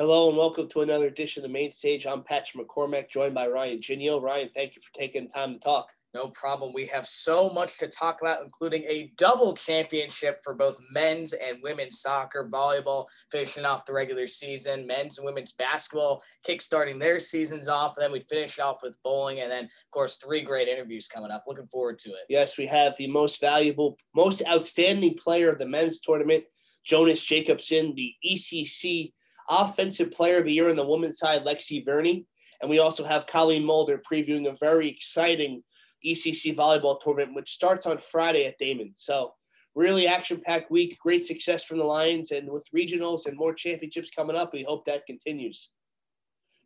Hello and welcome to another edition of the Mane Stage. I'm Patrick McCormack, joined by Ryan Ginio. Ryan, thank you for taking time to talk. No problem. We have so much to talk about, including a double championship for both men's and women's soccer, volleyball, finishing off the regular season, men's and women's basketball, kickstarting their seasons off. And then we finish off with bowling. And then, of course, three great interviews coming up. Looking forward to it. Yes, we have the most valuable, most outstanding player of the men's tournament, Jonas Jacobsen, the ECC Offensive Player of the Year on the women's side, Lexi Verni. And we also have Colleen Moulder previewing a very exciting ECC volleyball tournament, which starts on Friday at Daemen. So, really action packed week, great success from the Lions. And with regionals and more championships coming up, we hope that continues.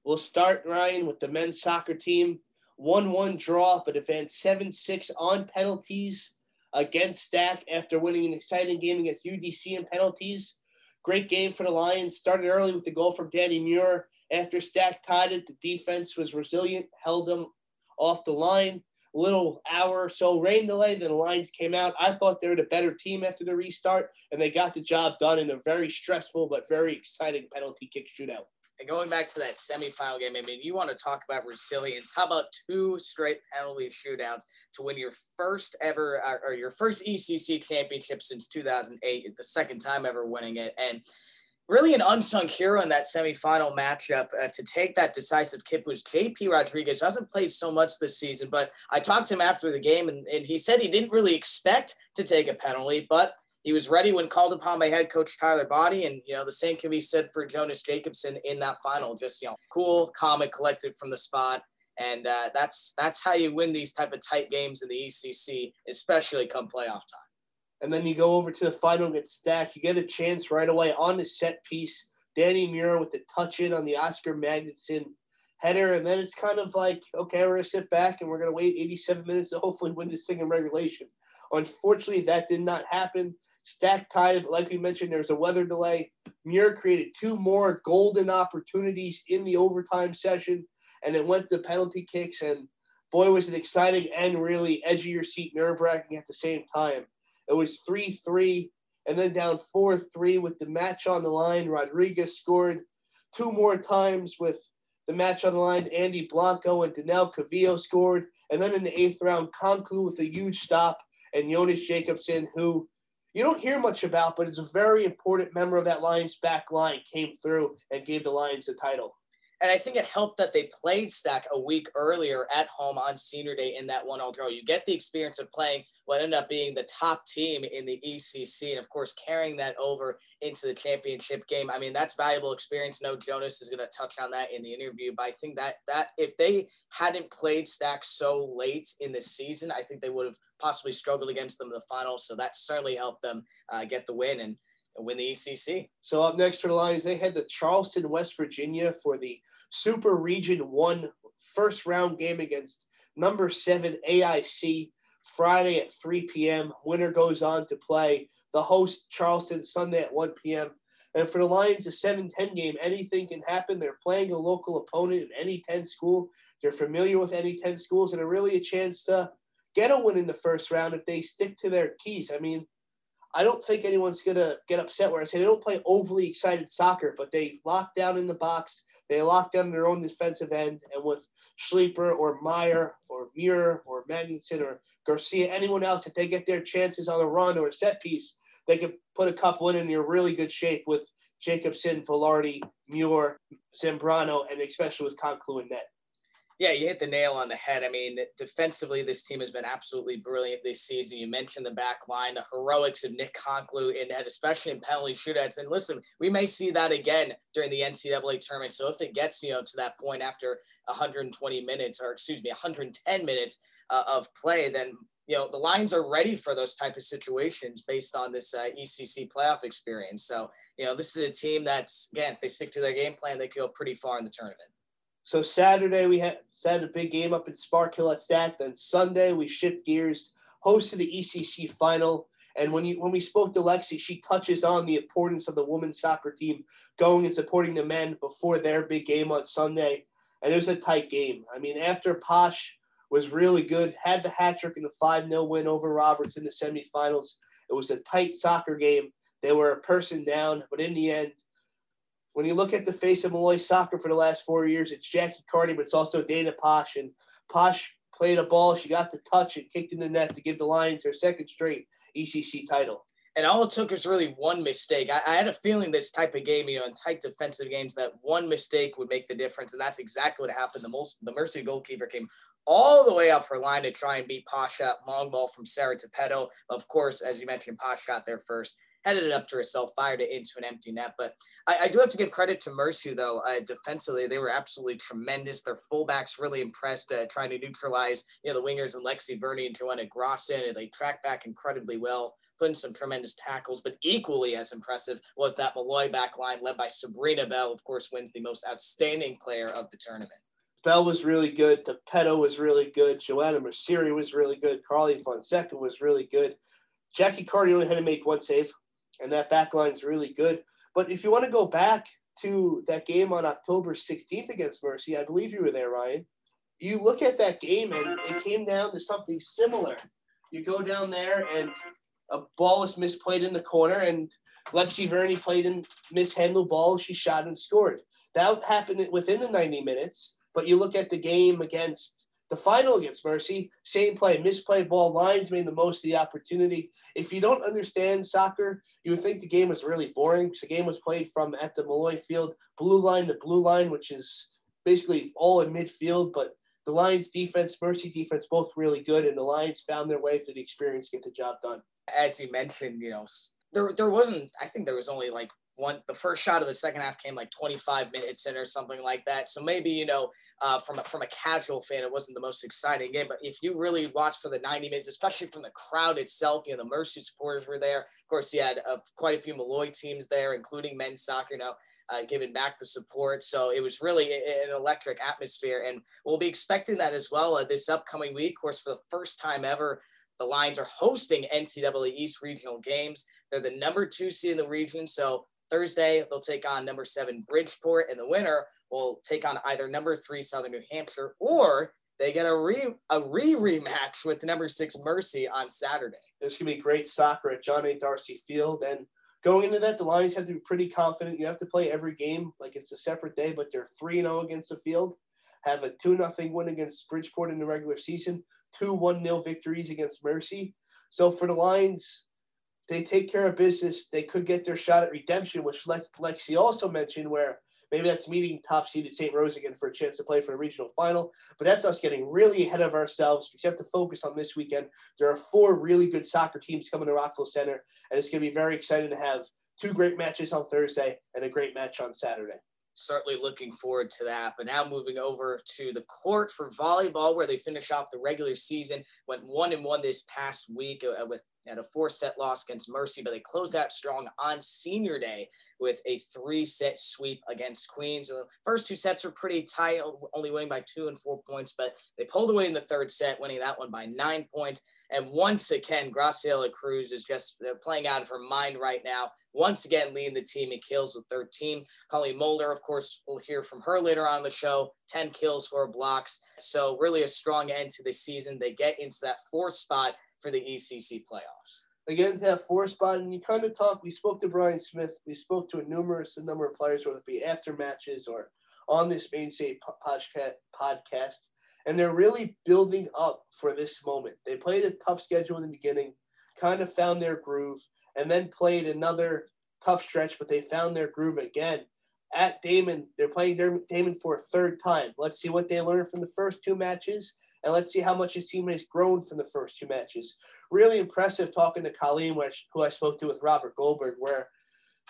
We'll start, Ryan, with the men's soccer team. 1 1 draw, but advanced 7 6 on penalties against STAC after winning an exciting game against UDC in penalties. Great game for the Lions. Started early with the goal from Danny Muir. After STAC tied it, the defense was resilient, held them off the line little hour or so rain delay. Then the Lions came out. I thought they were the better team after the restart, and they got the job done in a very stressful but very exciting penalty kick shootout. And going back to that semifinal game, I mean, you want to talk about resilience. How about two straight penalty shootouts to win your first ever or your first ECC championship since 2008, the second time ever winning it? And really an unsung hero in that semifinal matchup uh, to take that decisive kick was JP Rodriguez, who hasn't played so much this season, but I talked to him after the game and, and he said he didn't really expect to take a penalty, but he was ready when called upon by head coach Tyler Body. And, you know, the same can be said for Jonas Jacobsen in that final, just, you know, cool, calm and collected from the spot. And uh, that's, that's how you win these type of tight games in the ECC, especially come playoff time and then you go over to the final get stacked. You get a chance right away on the set piece. Danny Muir with the touch in on the Oscar Magnuson header, and then it's kind of like, okay, we're gonna sit back and we're gonna wait 87 minutes to hopefully win this thing in regulation. Unfortunately, that did not happen. STAC tied, like we mentioned, there's a weather delay. Muir created two more golden opportunities in the overtime session, and it went to penalty kicks. And boy, was it exciting and really edge of your seat, nerve wracking at the same time. It was 3 3, and then down 4 3 with the match on the line. Rodriguez scored two more times with the match on the line. Andy Blanco and Danelle Cavillo scored. And then in the eighth round, Conclu with a huge stop, and Jonas Jacobsen, who you don't hear much about, but it's a very important member of that Lions back line, came through and gave the Lions the title. And I think it helped that they played STAC a week earlier at home on senior day in that one all draw. You get the experience of playing what ended up being the top team in the ECC, and of course, carrying that over into the championship game. I mean, that's valuable experience. No, Jonas is going to touch on that in the interview, but I think that that if they hadn't played STAC so late in the season, I think they would have possibly struggled against them in the finals. So that certainly helped them uh, get the win. And win the ECC. So up next for the Lions, they head to Charleston, West Virginia for the Super Region One first round game against number seven AIC Friday at 3 p.m. Winner goes on to play the host Charleston Sunday at 1 p.m. And for the Lions, a 7-10 game, anything can happen. They're playing a local opponent in NE10 school. They're familiar with NE10 schools and are really a chance to get a win in the first round if they stick to their keys. I mean, I don't think anyone's gonna get upset where I say they don't play overly excited soccer, but they lock down in the box. They lock down their own defensive end, and with Schleiper or Meyer or Muir or Magnuson or Garcia, anyone else, if they get their chances on a run or a set piece, they can put a couple in, and you're really good shape with Jacobsen, Velarde, Muir, Zambrano, and especially with Conclu and net. Yeah, you hit the nail on the head. I mean, defensively, this team has been absolutely brilliant this season. You mentioned the back line, the heroics of Nick Conclu in net, especially in penalty shootouts. And listen, we may see that again during the NCAA tournament. So if it gets, you know, to that point after 120 minutes, or excuse me, 110 minutes uh, of play, then you know the Lions are ready for those type of situations based on this uh, ECC playoff experience. So you know this is a team that's again, if they stick to their game plan, they could go pretty far in the tournament. So Saturday we had had a big game up in Sparkill at STAC. Then Sunday we shift gears, hosted the ECC final. And when you when we spoke to Lexi, she touches on the importance of the women's soccer team going and supporting the men before their big game on Sunday. And it was a tight game. I mean, after Posh was really good, had the hat trick in the 5 0 win over Roberts in the semifinals. It was a tight soccer game. They were a person down, but in the end, when you look at the face of Molloy soccer for the last four years, it's Jackie Carty, but it's also Dana Posh. And Posh played a ball, she got the touch and kicked in the net to give the Lions their second straight ECC title. And all it took was really one mistake. I, I, had a feeling this type of game, you know, in tight defensive games, that one mistake would make the difference. And that's exactly what happened. The most the Mercy goalkeeper came all the way up her line to try and beat Pasha. Long ball from Sarah Tapeto. Of course, as you mentioned, Pasha got there first headed it up to herself, fired it into an empty net. But I, I do have to give credit to Mercy, though. Uh, defensively, they were absolutely tremendous. Their fullbacks really impressed, uh, trying to neutralize you know the wingers and Lexi Verni and Joanna Grossin. And they tracked back incredibly well, putting some tremendous tackles. But equally as impressive was that Molloy back line led by Sabrina Bell, of course, wins the most outstanding player of the tournament. Bell was really good. Tapeto was really good. Joanna Mercieri was really good. Carly Fonseca was really good. Jackie Carty only had to make one save and that back line is really good. But if you want to go back to that game on October 16th against Mercy, I believe you were there, Ryan. You look at that game and it came down to something similar. You go down there and a ball was misplayed in the corner, and Lexi Verni played and mishandled ball. She shot and scored. That happened within the 90 minutes. But you look at the game against the final against Mercy, same play, misplay ball, lines made the most of the opportunity. If you don't understand soccer, you would think the game was really boring the game was played from at the Molloy field, blue line to blue line, which is basically all in midfield. But the Lions defense, Mercy defense, both really good, and the Lions found their way through the experience to get the job done. As you mentioned, you know, there there wasn't. I think there was only like one the first shot of the second half came like 25 minutes in or something like that. So maybe you know uh, from, a, from a casual fan it wasn't the most exciting game. But if you really watched for the 90 minutes especially from the crowd itself you know the mercy supporters were there. Of course you had uh, quite a few Molloy teams there including men's soccer you know uh, giving back the support. So it was really an electric atmosphere. And we'll be expecting that as well uh, this upcoming week. Of course for the first time ever the Lions are hosting NCAA East regional games. They're the number two seed in the region, so Thursday, they'll take on number seven Bridgeport, and the winner will take on either number three Southern New Hampshire or they get a re a re rematch with number six Mercy on Saturday. There's gonna be great soccer at John A. Darcy Field, and going into that, the Lions have to be pretty confident. You have to play every game like it's a separate day, but they're three zero oh against the field. Have a two nothing win against Bridgeport in the regular season, two one nil victories against Mercy. So for the Lions, they take care of business, they could get their shot at redemption, which Lexi also mentioned, where maybe that's meeting top seeded St. Rose again for a chance to play for a regional final. But that's us getting really ahead of ourselves you have to focus on this weekend. There are four really good soccer teams coming to Rockville Centre, and it's going to be very exciting to have two great matches on Thursday and a great match on Saturday certainly looking forward to that. But now moving over to the court for volleyball, where they finish off the regular season, went one and one this past week uh, with had a four set loss against Mercy, but they closed out strong on senior day with a three set sweep against Queens. the first two sets were pretty tight, only winning by two and four points, but they pulled away in the third set, winning that one by nine points. And once again, Graciela Cruz is just playing out of her mind right now. Once again, leading the team in kills with 13. Colleen Moulder, of course, we'll hear from her later on the show. 10 kills, four blocks. So really a strong end to the season. They get into that fourth spot for the ECC playoffs. Again, that four spot, and you kind of talk. We spoke to Brian Smith. We spoke to a numerous number of players, whether it be after matches or on this mainstay podcast, and they're really building up for this moment. They played a tough schedule in the beginning, kind of found their groove, and then played another tough stretch, but they found their groove again. At Daemen, they're playing Daemen for a third time. Let's see what they learned from the first two matches and let's see how much his team has grown from the first two matches. Really impressive talking to Colleen, which, who I spoke to with Robert Goldberg, where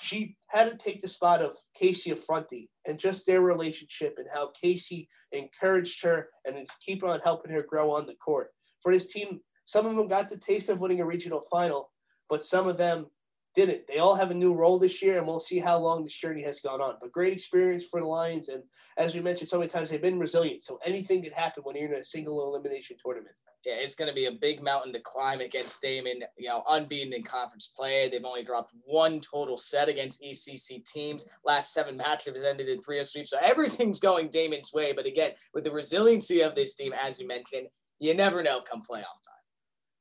she had to take the spot of Casey Affronti and just their relationship and how Casey encouraged her and is keep on helping her grow on the court. For his team, some of them got the taste of winning a regional final, but some of them didn't. They all have a new role this year, and we'll see how long this journey has gone on. But great experience for the Lions, and as we mentioned so many times, they've been resilient. So anything can happen when you're in a single elimination tournament. Yeah, it's going to be a big mountain to climb against Daemen. You know, unbeaten in conference play. They've only dropped one total set against ECC teams. Last seven matches ended in three sweeps. So everything's going Daemen's way. But again, with the resiliency of this team, as you mentioned, you never know come playoff time.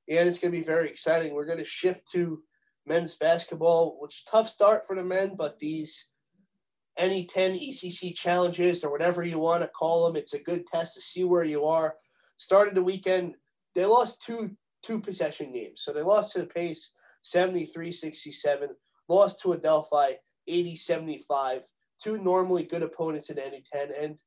And it's going to be very exciting. We're going to shift to men's basketball, which tough start for the men, but these NE10 ECC challenges or whatever you want to call them. It's a good test to see where you are. Started the weekend, they lost two two possession games. So they lost to the Pace 73-67, lost to Adelphi 80-75, two normally good opponents in NE10. And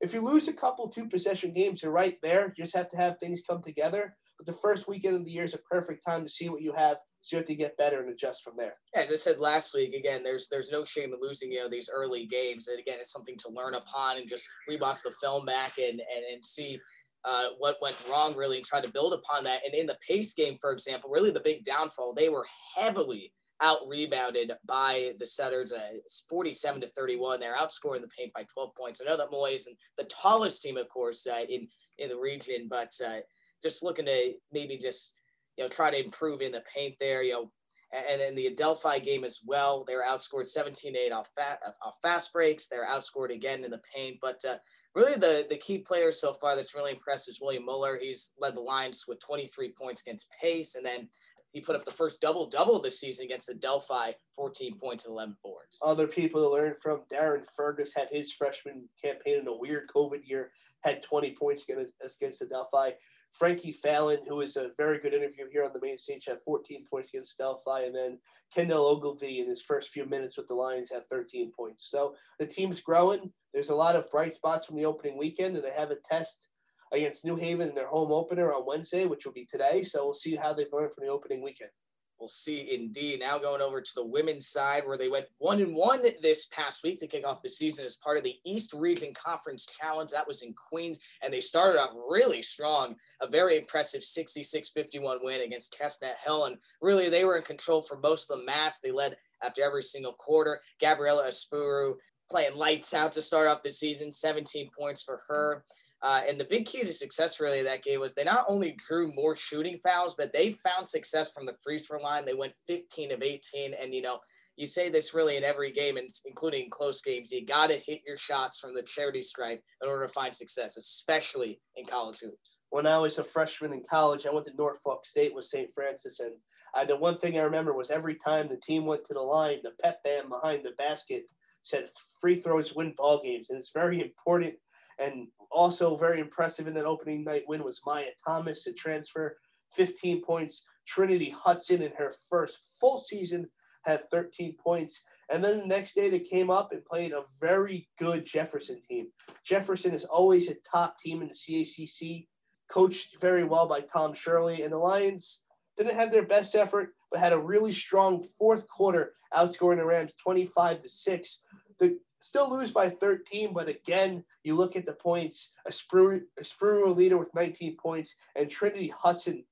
if you lose a couple two possession games, you're right there. You just have to have things come together. But the first weekend of the year is a perfect time to see what you have, so you have to get better and adjust from there. As I said last week, again, there's there's no shame in losing, you know, these early games. And again, it's something to learn upon and just rewatch the film back and and, and see uh, what went wrong really and try to build upon that. And in the Pace game, for example, really the big downfall, they were heavily out rebounded by the setters, uh, 47 to 31. They're outscoring the paint by 12 points. I know that Moy isn't the tallest team, of course, uh, in in the region, but uh, just looking to maybe just you know try to improve in the paint there. You know, and in the Adelphi game as well, they were outscored 17-8 off, fat, off fast breaks. They're outscored again in the paint, but uh, really the, the key player so far that's really impressed is William Muller. He's led the Lions with 23 points against Pace. And then he put up the first double double this season against Adelphi, 14 points and 11 boards. Other people to learn from Darren Fergus had his freshman campaign in a weird COVID year, had 20 points against, against Adelphi. Frankie Fallon, who is a very good interview here on the Mane Stage, had 14 points against Delphi. And then Kendall Ogilvie in his first few minutes with the Lions had 13 points. So the team's growing. There's a lot of bright spots from the opening weekend, and they have a test against New Haven in their home opener on Wednesday, which will be today. So we'll see how they've learned from the opening weekend. We'll see indeed. Now going over to the women's side where they went one and one this past week to kick off the season as part of the East Region Conference Challenge. That was in Queens. And they started off really strong. A very impressive 66-51 win against Chestnut Hill. And really they were in control for most of the match. They led after every single quarter. Gabriella Espuru playing lights out to start off the season, 17 points for her. Uh, and the big key to success really that game was they not only drew more shooting fouls, but they found success from the free throw line. They went 15 of 18. And, you know, you say this really in every game, and including close games. You got to hit your shots from the charity stripe in order to find success, especially in college hoops. When I was a freshman in college, I went to Norfolk State with St. Francis, and I, the one thing I remember was every time the team went to the line, the pep band behind the basket said free throws win ball games, and it's very important and also very impressive in that opening night win was Maya Thomas to transfer 15 points. Trinity Hudson in her first full season had 13 points. And then the next day they came up and played a very good Jefferson team. Jefferson is always a top team in the CACC, coached very well by Tom Shirley. And the Lions didn't have their best effort, but had a really strong fourth quarter, outscoring the Rams 25 to 6. The still lose by 13, but again, you look at the points, a Spru, a Spru leader with 19 points, and Trinity Hudson,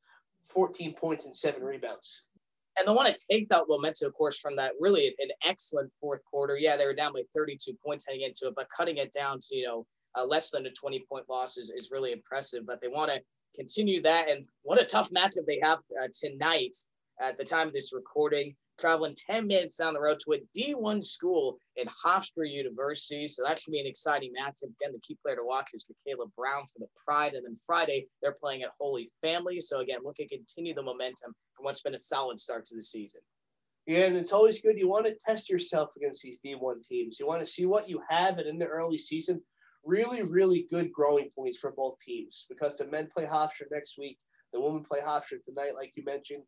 14 points and seven rebounds. And they want to take that momentum, of course, from that really an excellent fourth quarter. Yeah, they were down by 32 points heading into it, but cutting it down to, you know, uh, less than a 20 point loss is, is really impressive. But they want to continue that. And what a tough matchup they have uh, tonight at the time of this recording traveling 10 minutes down the road to a D1 school in Hofstra University. So that should be an exciting matchup. Again, the key player to watch is Michaela Brown for the Pride. And then Friday, they're playing at Holy Family. So again, look to continue the momentum from what's been a solid start to the season. Yeah, and it's always good. You want to test yourself against these D1 teams. You want to see what you have, and in the early season, really, really good growing points for both teams because the men play Hofstra next week, the women play Hofstra tonight, like you mentioned.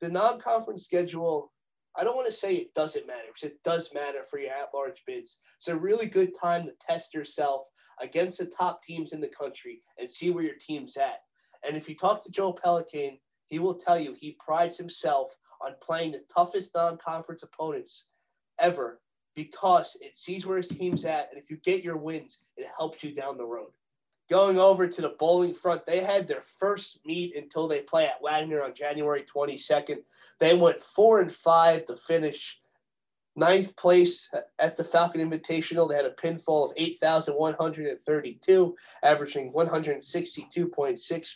The non-conference schedule I don't want to say it doesn't matter because it does matter for your at large bids. It's a really good time to test yourself against the top teams in the country and see where your team's at. And if you talk to Joe Pelican, he will tell you he prides himself on playing the toughest non conference opponents ever because it sees where his team's at. And if you get your wins, it helps you down the road going over to the bowling front. They had their first meet until they play at Wagner on January 22nd. They went four and five to finish ninth place at the Falcon Invitational. They had a pinfall of 8,132, averaging 162.6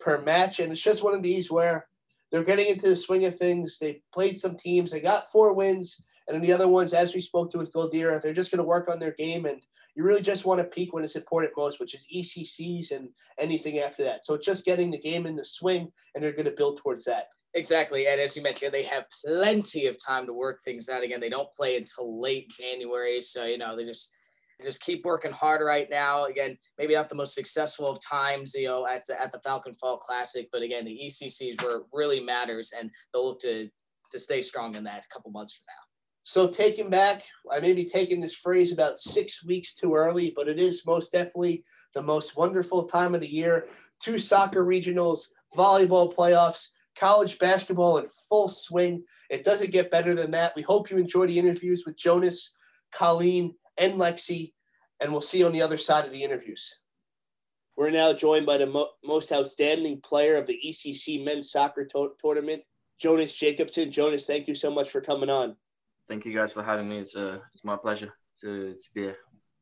per match. And it's just one of these where they're getting into the swing of things. They played some teams, they got four wins, And then the other ones, as we spoke to with Goldira, they're just going to work on their game. And you really just want to peak when it's important most, which is ECCs and anything after that. So just getting the game in the swing, and they're going to build towards that. Exactly. And as you mentioned, they have plenty of time to work things out. Again, they don't play until late January. So, you know, they just just keep working hard right now. Again, maybe not the most successful of times, you know, at, at the Falcon Fall Classic, but again, the ECCs where it really matters, and they'll look to to stay strong in that a couple months from now. So taking back, I may be taking this phrase about six weeks too early, but it is most definitely the most wonderful time of the year. Two soccer regionals, volleyball playoffs, college basketball in full swing. It doesn't get better than that. We hope you enjoy the interviews with Jonas, Colleen, and Lexi, and we'll see you on the other side of the interviews. We're now joined by the mo- most outstanding player of the ECC men's soccer to- tournament, Jonas Jacobsen. Jonas, thank you so much for coming on. Thank you guys for having me. It's uh, it's my pleasure to, to be here.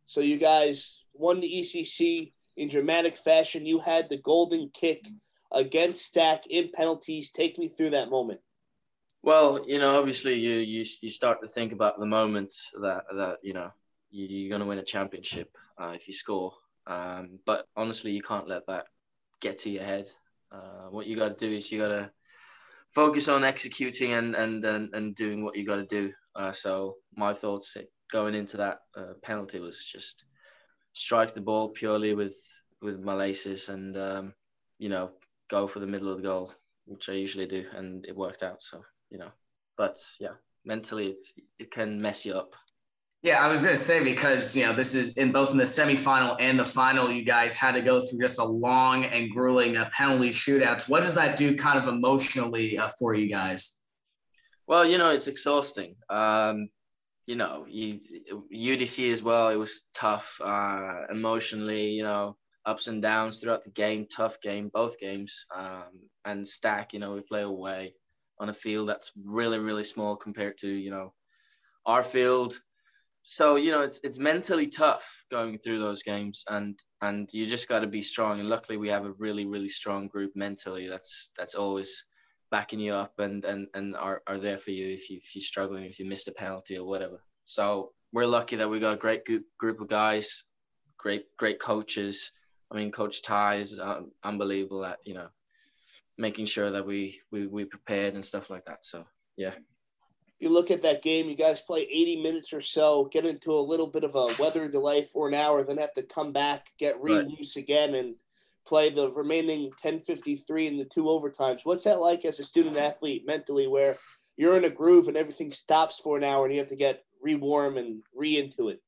So you guys won the ECC in dramatic fashion. You had the golden kick against STAC in penalties. Take me through that moment. Well, you know, obviously you you you start to think about the moment that that you know you're going to win a championship uh, if you score. Um, but honestly, you can't let that get to your head. Uh, what you got to do is you got to focus on executing and and and, and doing what you got to do. Uh, so my thoughts going into that uh, penalty was just strike the ball purely with with laces and um, you know go for the middle of the goal, which I usually do, and it worked out. So you know, but yeah, mentally it it can mess you up. Yeah, I was going to say because you know this is in both in the semifinal and the final, you guys had to go through just a long and grueling uh, penalty shootouts. What does that do, kind of emotionally, uh, for you guys? Well, you know, it's exhausting. Um, you know, you, UDC as well. It was tough uh, emotionally. You know, ups and downs throughout the game. Tough game, both games. Um, and STAC, you know, we play away on a field that's really, really small compared to you know our field so you know it's it's mentally tough going through those games and and you just got to be strong. And luckily we have a really really strong group mentally that's that's always backing you up and and and are, are there for you if you if you're struggling if you missed a penalty or whatever. So we're lucky that we got a great group group of guys great great coaches. I mean coach ty is uh, unbelievable at you know making sure that we we we prepared and stuff like that. So yeah you look at that game, you guys play 80 minutes or so, get into a little bit of a weather delay for an hour, then have to come back, get re-loose right. again, and play the remaining 10:53 in the two overtimes. What's that like as a student athlete mentally, where you're in a groove and everything stops for an hour and you have to get re-warm and re into it?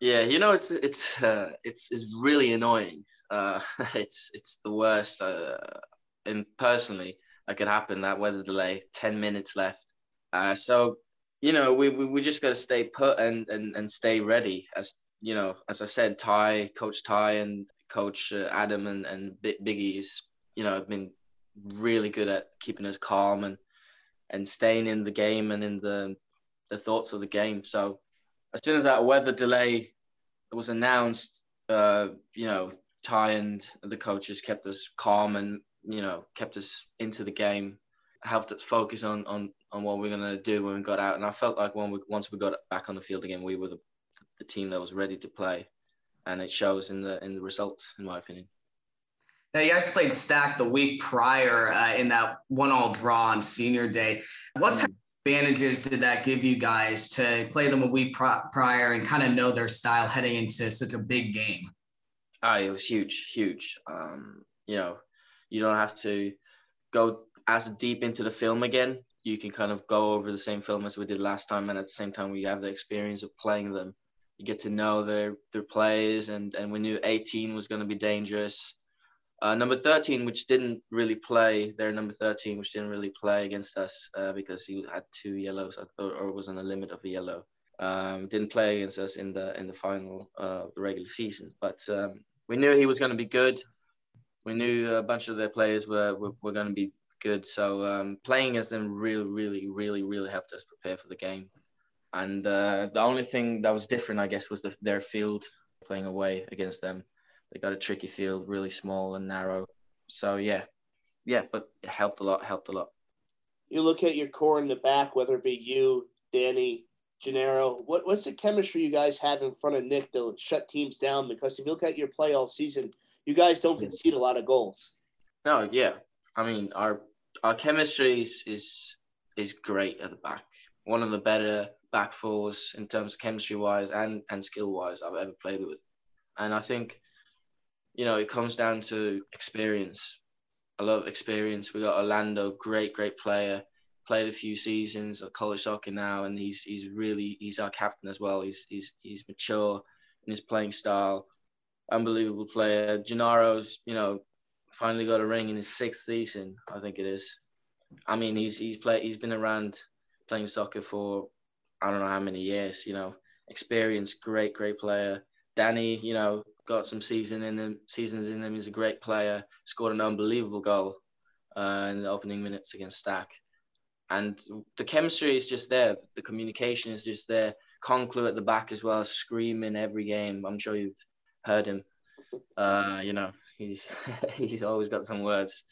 Yeah, you know, it's it's uh, it's it's really annoying. Uh, it's it's the worst. Uh, and personally, that could happen. That weather delay, 10 minutes left uh, so you know, we, we, we just got to stay put and, and, and stay ready. As you know, as I said, Ty, Coach Ty, and Coach uh, Adam and and Biggie is you know have been really good at keeping us calm and and staying in the game and in the the thoughts of the game. So as soon as that weather delay was announced, uh, you know, Ty and the coaches kept us calm and you know kept us into the game, helped us focus on on on what we are going to do when we got out. And I felt like when we, once we got back on the field again, we were the, the team that was ready to play, and it shows in the in the result, in my opinion. Now, you guys played STAC the week prior uh, in that one-all draw on Senior Day. What type of advantages did that give you guys to play them a week prior and kind of know their style heading into such a big game? Oh, it was huge, huge. Um, you know, you don't have to go as deep into the film again you can kind of go over the same film as we did last time, and at the same time, we have the experience of playing them. You get to know their their plays, and and we knew 18 was going to be dangerous. Uh, number 13, which didn't really play, their number 13, which didn't really play against us uh, because he had two yellows or, or was on the limit of the yellow. Um, didn't play against us in the in the final uh, of the regular season, but um, we knew he was going to be good. We knew a bunch of their players were were, were going to be good. So um, playing as them really, really, really, really helped us prepare for the game. And uh, the only thing that was different, I guess, was the, their field playing away against them. They got a tricky field, really small and narrow. So yeah, yeah, but it helped a lot. Helped a lot. You look at your core in the back, whether it be you, Danny, Gennaro, what, what's the chemistry you guys have in front of Nick to shut teams down? Because if you look at your play all season, you guys don't concede a lot of goals. No, yeah. I mean, our our chemistry is is, is great at the back. One of the better back fours in terms of chemistry wise and, and skill wise I've ever played with. And I think, you know, it comes down to experience. A lot of experience. We got Orlando, great, great player. Played a few seasons of college soccer now, and he's he's really he's our captain as well. He's he's he's mature in his playing style. Unbelievable player. Gennaro's, you know, finally got a ring in his sixth season, I think it is. I mean, he's he's played he's been around playing soccer for I don't know how many years. You know, experienced, great, great player. Danny, you know, got some season in him, seasons in him. He's a great player. Scored an unbelievable goal uh, in the opening minutes against STAC, and the chemistry is just there. The communication is just there. Conclu at the back as well, screaming every game. I'm sure you've heard him. Uh, you know, he's he's always got some words.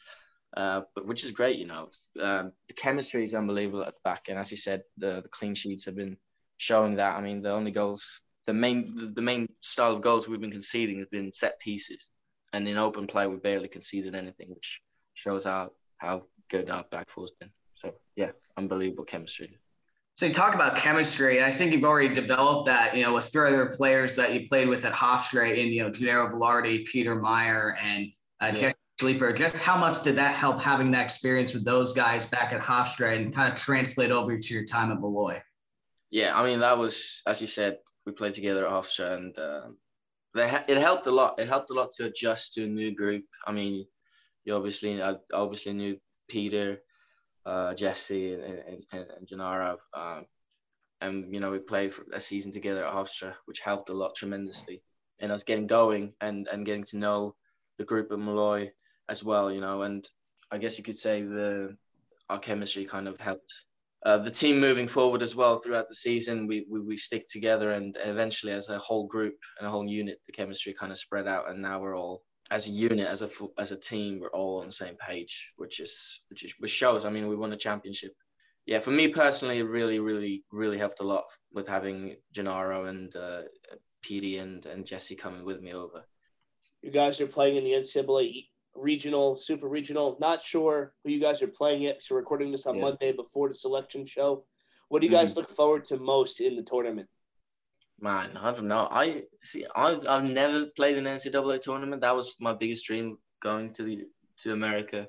Uh, but which is great, you know. Um, the chemistry is unbelievable at the back, and as you said, the, the clean sheets have been showing that. I mean, the only goals, the main the main style of goals we've been conceding has been set pieces, and in open play we barely conceded anything, which shows how how good our back four's been. So yeah, unbelievable chemistry. So you talk about chemistry, and I think you've already developed that, you know, with three other players that you played with at Hofstra in, you know, Gennaro Velarde, Peter Meyer, and uh, yeah. Jesse Sleeper. Just how much did that help having that experience with those guys back at Hofstra and kind of translate over to your time at Molloy? Yeah, I mean that was as you said, we played together at Hofstra, and ha- it helped a lot. It helped a lot to adjust to a new group. I mean, you obviously I obviously knew Peter, uh, Jesse, and, and, and Gennaro. Um, and you know we played a season together at Hofstra, which helped a lot tremendously in us getting going and and getting to know the group at Molloy as well, you know, and I guess you could say the our chemistry kind of helped uh, the team moving forward as well throughout the season. We, we we stick together, and eventually, as a whole group and a whole unit, the chemistry kind of spread out, and now we're all as a unit, as a as a team, we're all on the same page, which is which is which shows. I mean, we won a championship. Yeah, for me personally, it really, really, really helped a lot with having Gennaro and uh, Petey and and Jesse coming with me over. You guys are playing in the NCAA regional, super regional. Not sure who you guys are playing yet. So recording this on yeah. Monday before the selection show. What do you guys mm-hmm. look forward to most in the tournament? Man, I don't know. I see. I've I've never played an NCAA tournament. That was my biggest dream, going to the to America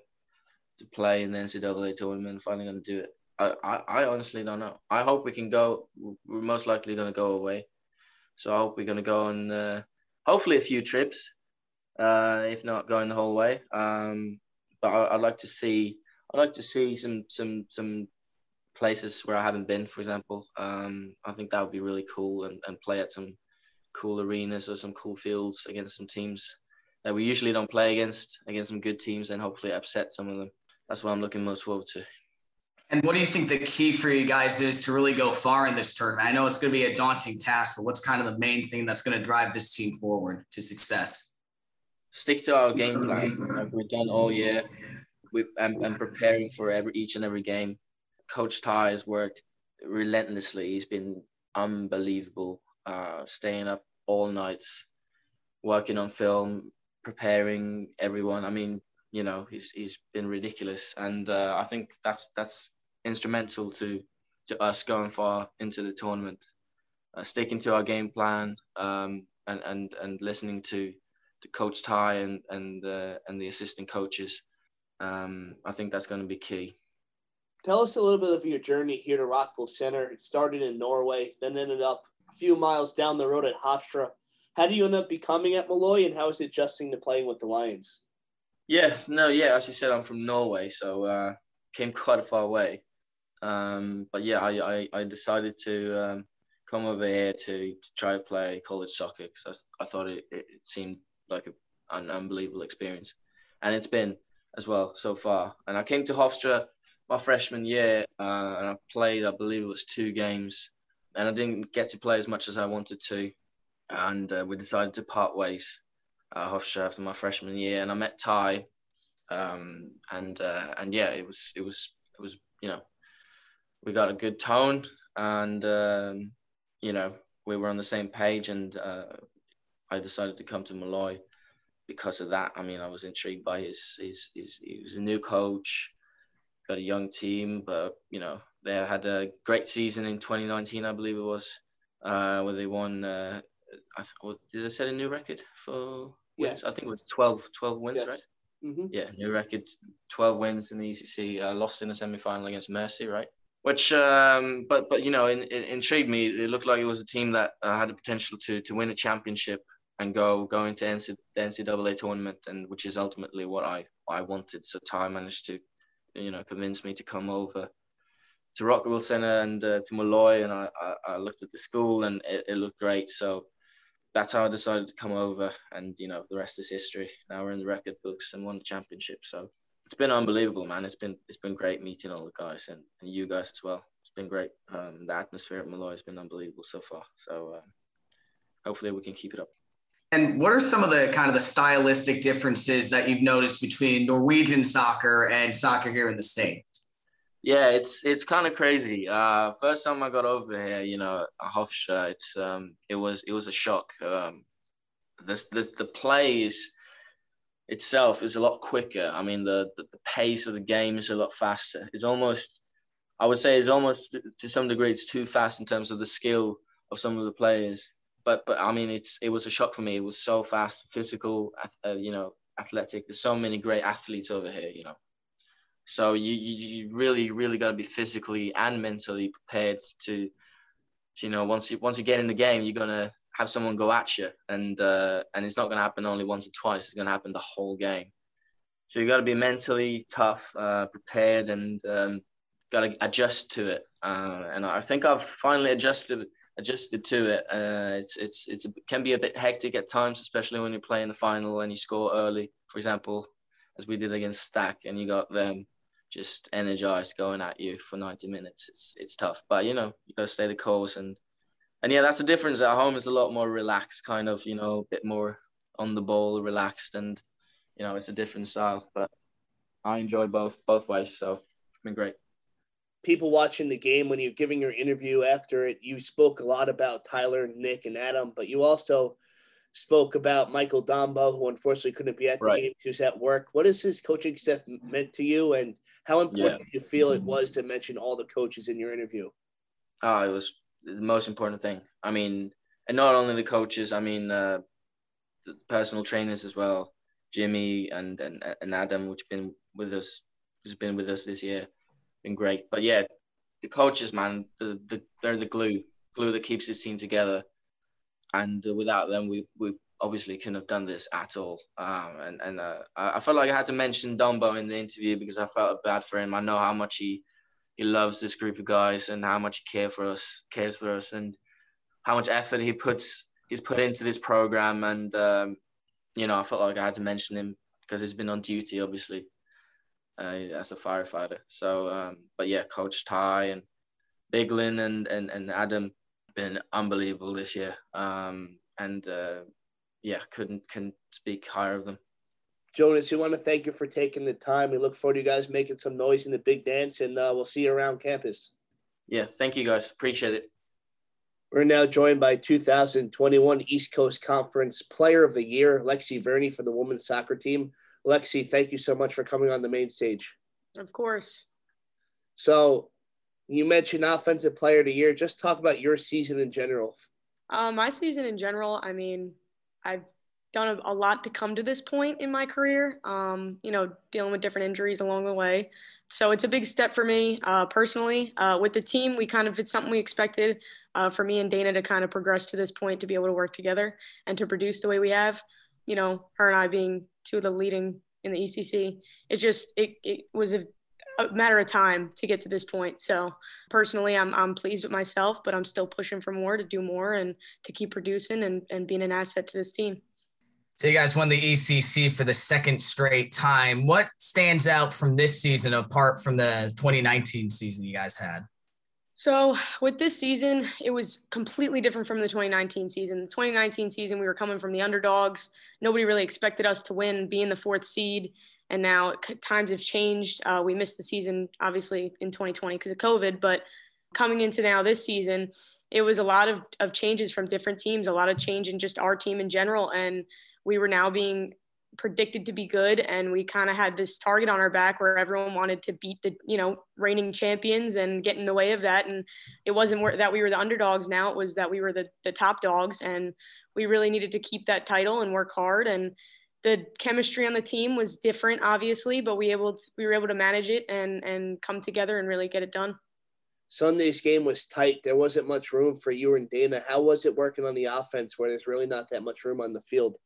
to play in the NCAA tournament. Finally, going to do it. I, I, I honestly don't know. I hope we can go. We're most likely going to go away, so I hope we're going to go on. Uh, hopefully, a few trips uh, if not going the whole way. Um, but I, would like to see I'd like to see some some some places where I haven't been, for example. Um, I think that would be really cool and, and play at some cool arenas or some cool fields against some teams that we usually don't play against, against some good teams and hopefully upset some of them. That's what I'm looking most forward to. And what do you think the key for you guys is to really go far in this tournament? I know it's going to be a daunting task, but what's kind of the main thing that's going to drive this team forward to success? stick to our game plan like we've done all year we, and, and preparing for every each and every game. Coach Ty has worked relentlessly. He's been unbelievable, uh, staying up all nights, working on film, preparing everyone. I mean, you know, he's he's been ridiculous, and uh, I think that's that's instrumental to to us going far into the tournament. Uh, sticking to our game plan um, and and and listening to to Coach Ty and and uh, and the assistant coaches. Um, I think that's going to be key. Tell us a little bit of your journey here to Rockville Centre. It started in Norway, then ended up a few miles down the road at Hofstra. How do you end up becoming at Molloy, and how is it adjusting to playing with the Lions? Yeah, no, yeah. As you said, I'm from Norway, so uh, came quite a far way. Um, but yeah, I, I, I decided to um, come over here to, to try to play college soccer because I, I thought it, it seemed like a, an unbelievable experience, and it's been as well so far. And I came to Hofstra my freshman year, uh, and I played, I believe it was two games, and I didn't get to play as much as I wanted to, and uh, we decided to part ways at Hofstra after my freshman year, and I met Ty, um, and uh, and yeah, it was it was it was you know we got a good tone, and um, you know we were on the same page, and uh, I decided to come to Molloy because of that. I mean, I was intrigued by his his, his he was a new coach, got a young team, but you know they had a great season in 2019, I believe it was, uh, where they won. Uh, I th- did I set a new record for wins? Yes. I think it was 12, 12 wins, yes. right? Mm-hmm. Yeah, new record, 12 wins in the ECC. Uh, lost in the semi final against Mercy, right? Which, um, but but you know, it, it, intrigued me. It looked like it was a team that uh, had the potential to to win a championship and go go into NC, the NCAA tournament, and which is ultimately what I I wanted. So Ty managed to, you know, convinced me to come over to Rockville Centre and uh, to Molloy, and I, I, I looked at the school and it, it looked great. So that's how I decided to come over, and you know the rest is history. Now we're in the record books and won the championship. So it's been unbelievable, man. It's been it's been great meeting all the guys and, and you guys as well. It's been great. Um, the atmosphere at Molloy has been unbelievable so far. So uh, hopefully we can keep it up. And what are some of the kind of the stylistic differences that you've noticed between Norwegian soccer and soccer here in the States? Yeah, it's it's kind of crazy. Uh, first time I got over here, you know, Hofstra, it's um, it was it was a shock. Um, the the plays itself is a lot quicker. I mean, the, the the pace of the game is a lot faster. It's almost, I would say, it's almost to some degree, it's too fast in terms of the skill of some of the players. But but I mean, it's it was a shock for me. It was so fast, physical, uh, you know, athletic. There's so many great athletes over here, you know. So you you really really got to be physically and mentally prepared to, to, you know, once you once you get in the game, you're gonna have someone go at you, and uh, and it's not gonna happen only once or twice. It's gonna happen the whole game. So you got to be mentally tough, uh, prepared, and um, got to adjust to it. Uh, and I think I've finally adjusted adjusted to it. Uh, it's it's it's it can be a bit hectic at times, especially when you play in the final and you score early. For example, as we did against STAC, and you got them just energized going at you for 90 minutes. It's it's tough, but you know you gotta stay the course and and yeah, that's the difference. At home is a lot more relaxed, kind of you know a bit more on the ball, relaxed, and you know it's a different style. But I enjoy both both ways, so it's been great. People watching the game when you're giving your interview after it, you spoke a lot about Tyler, Nick, and Adam, but you also spoke about Michael Dombo, who unfortunately couldn't be at the right. game because at work. What has his coaching staff meant to you, and how important yeah. do you feel it was to mention all the coaches in your interview? Oh, it was the most important thing. I mean, and not only the coaches. I mean, uh, the personal trainers as well, Jimmy and and, and Adam, which been with us, has been with us this year, been great. But yeah, the coaches, man, the, the they're the glue, glue that keeps this team together and uh, without them, we we obviously couldn't have done this at all. Um, and and uh, I felt like I had to mention Dombo in the interview because I felt bad for him. I know how much he he loves this group of guys and how much he care for us, cares for us, and how much effort he puts he's put into this program. And um, you know, I felt like I had to mention him because he's been on duty, obviously, uh, as a firefighter. So, um, but yeah, Coach Ty and Biglin and and and Adam been unbelievable this year. Um, and uh, yeah, couldn't can speak higher of them. Jonas, we want to thank you for taking the time. We look forward to you guys making some noise in the big dance, and uh, we'll see you around campus. Yeah, thank you guys. Appreciate it. We're now joined by 2021 East Coast Conference Player of the Year, Lexi Verni for the women's soccer team. Lexi, thank you so much for coming on the Mane Stage. Of course. So, you mentioned offensive player of the year. Just talk about your season in general. Um, my season in general, I mean, I've done a, a, lot to come to this point in my career. Um, you know, dealing with different injuries along the way. So it's a big step for me uh, personally. Uh, with the team, we kind of it's something we expected uh, for me and Dana to kind of progress to this point to be able to work together and to produce the way we have. You know, her and I being two of the leading in the ECC. It just it, it was a a matter of time to get to this point. So personally, I'm, I'm pleased with myself, but I'm still pushing for more to do more and to keep producing and, and being an asset to this team. So you guys won the ECC for the second straight time. What stands out from this season apart from the 2019 season you guys had? So with this season, it was completely different from the 2019 season. The 2019 season, we were coming from the underdogs. Nobody really expected us to win, being the fourth seed. And now times have changed. Uh, we missed the season, obviously, in 2020 because of COVID. But coming into now this season, it was a lot of, of changes from different teams, a lot of change in just our team in general. And we were now being predicted to be good and we kind of had this target on our back where everyone wanted to beat the you know reigning champions and get in the way of that and it wasn't that we were the underdogs now it was that we were the, the top dogs and we really needed to keep that title and work hard and the chemistry on the team was different obviously but we able to, we were able to manage it and and come together and really get it done Sunday's game was tight. There wasn't much room for you and Dana. How was it working on the offense where there's really not that much room on the field?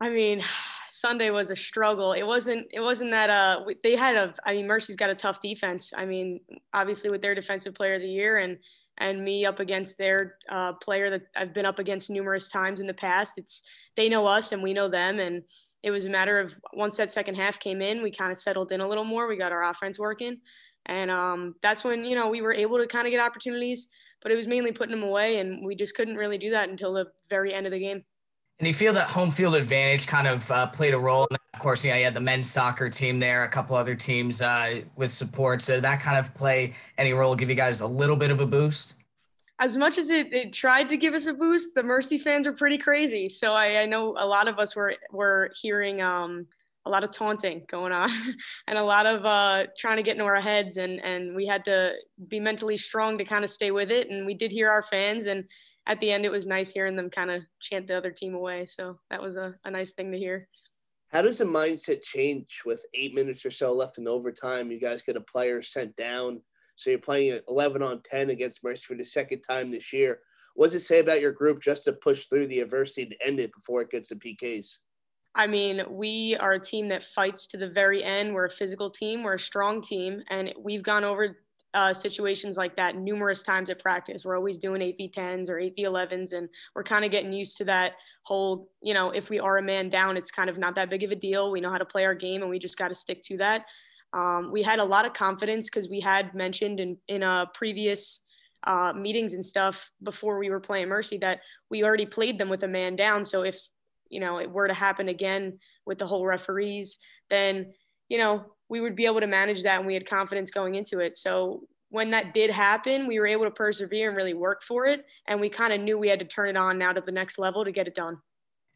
I mean, Sunday was a struggle. It wasn't. It wasn't that. Uh, they had a. I mean, Mercy's got a tough defense. I mean, obviously with their defensive player of the year and and me up against their uh, player that I've been up against numerous times in the past. It's they know us and we know them, and it was a matter of once that second half came in, we kind of settled in a little more. We got our offense working, and um, that's when, you know, we were able to kind of get opportunities, but it was mainly putting them away. And we just couldn't really do that until the very end of the game. And you feel that home field advantage kind of uh, played a role. Of course, yeah, you had the men's soccer team there, a couple other teams uh, with support. So that kind of play any role, give you guys a little bit of a boost? As much as it, it tried to give us a boost, the Mercy fans were pretty crazy. So I, I know a lot of us were were hearing um, – a lot of taunting going on and a lot of uh, trying to get into our heads and and we had to be mentally strong to kind of stay with it and we did hear our fans and at the end it was nice hearing them kind of chant the other team away. So that was a, a nice thing to hear. How does the mindset change with eight minutes or so left in overtime? You guys get a player sent down. So you're playing 11 on 10 against mercy for the second time this year. What does it say about your group just to push through the adversity to end it before it gets to pks I mean, we are a team that fights to the very end. We're a physical team, we're a strong team, and we've gone over uh, situations like that numerous times at practice. We're always doing 8v10s or 8v11s, and we're kind of getting used to that whole, you know, if we are a man down, it's kind of not that big of a deal. We know how to play our game, and we just got to stick to that. Um, we had a lot of confidence because we had mentioned in, in a previous uh, meetings and stuff before we were playing Mercy that we already played them with a man down. So if you know it were to happen again with the whole referees then you know we would be able to manage that and we had confidence going into it so when that did happen we were able to persevere and really work for it and we kind of knew we had to turn it on now to the next level to get it done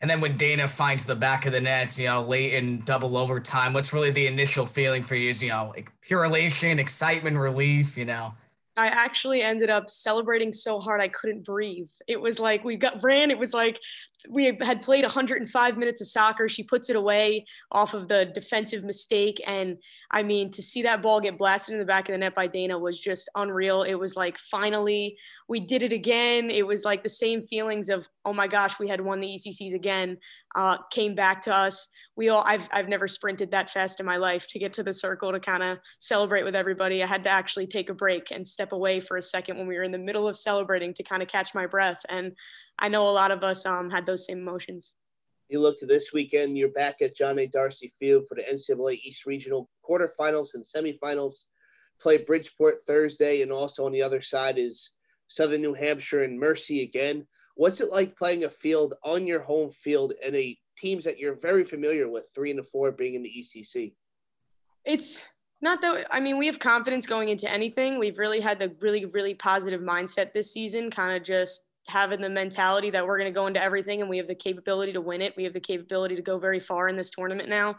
and then when Dana finds the back of the net, you know, late in double overtime, what's really the initial feeling for you? Is, you know, like pure elation, excitement, relief, you know? I actually ended up celebrating so hard I couldn't breathe. It was like we got ran. It was like we had played 105 minutes of soccer. She puts it away off of the defensive mistake. And I mean, to see that ball get blasted in the back of the net by Dana was just unreal. It was like, finally, we did it again. It was like the same feelings of, oh my gosh, we had won the ECCs again, uh, came back to us. We all, I've, I've never sprinted that fast in my life to get to the circle to kind of celebrate with everybody. I had to actually take a break and step away for a second when we were in the middle of celebrating to kind of catch my breath. And I know a lot of us um, had those same emotions. You look to this weekend, you're back at John A. Darcy Field for the NCAA East Regional quarterfinals and semifinals. Play Bridgeport Thursday, and also on the other side is Southern New Hampshire and Mercy again. What's it like playing a field on your home field and a teams that you're very familiar with, three and the four being in the ECC? It's not that I mean we have confidence going into anything. We've really had the really really positive mindset this season, kind of just having the mentality that we're going to go into everything and we have the capability to win it. We have the capability to go very far in this tournament now.